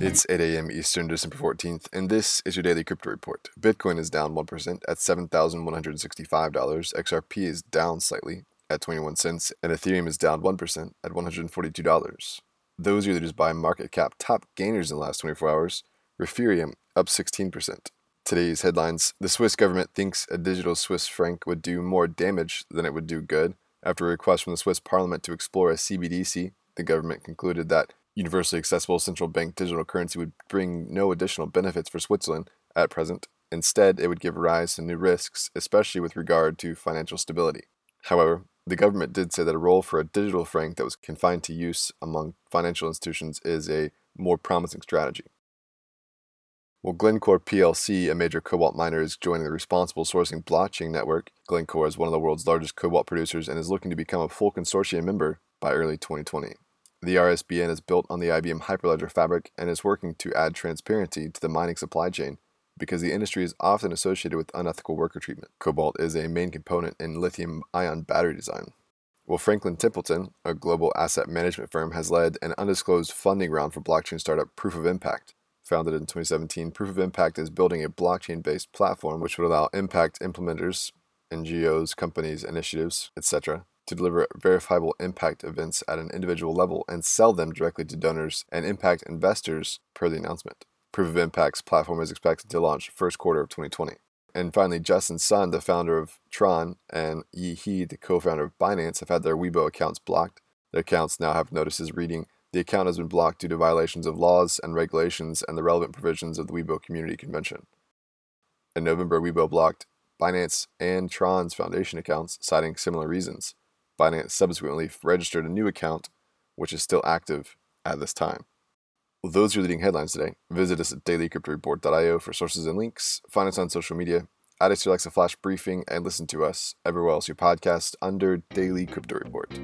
It's 8 a.m. Eastern, December 14th, and this is your daily crypto report. Bitcoin is down 1% at $7,165. XRP is down slightly at 21 cents, and Ethereum is down 1% at $142. Those are the just by market cap top gainers in the last 24 hours. Ethereum up 16%. Today's headlines The Swiss government thinks a digital Swiss franc would do more damage than it would do good. After a request from the Swiss parliament to explore a CBDC, the government concluded that universally accessible central bank digital currency would bring no additional benefits for Switzerland at present. Instead, it would give rise to new risks, especially with regard to financial stability. However, the government did say that a role for a digital franc that was confined to use among financial institutions is a more promising strategy. Well, Glencore PLC, a major cobalt miner, is joining the Responsible Sourcing Blockchain Network. Glencore is one of the world's largest cobalt producers and is looking to become a full consortium member by early 2020. The RSBN is built on the IBM Hyperledger fabric and is working to add transparency to the mining supply chain because the industry is often associated with unethical worker treatment. Cobalt is a main component in lithium ion battery design. Well, Franklin Templeton, a global asset management firm, has led an undisclosed funding round for blockchain startup Proof of Impact. Founded in 2017, Proof of Impact is building a blockchain based platform which would allow impact implementers, NGOs, companies, initiatives, etc., to deliver verifiable impact events at an individual level and sell them directly to donors and impact investors per the announcement. Proof of Impact's platform is expected to launch first quarter of 2020. And finally, Justin Sun, the founder of Tron, and Yi He, the co-founder of Binance, have had their Weibo accounts blocked. Their accounts now have notices reading, the account has been blocked due to violations of laws and regulations and the relevant provisions of the Weibo Community Convention. In November, Weibo blocked Binance and Tron's foundation accounts, citing similar reasons. Binance subsequently registered a new account, which is still active at this time. Well, those are the leading headlines today. Visit us at dailycryptoreport.io for sources and links. Find us on social media. Add us to Alexa Flash Briefing and listen to us everywhere else you podcast under Daily Crypto Report.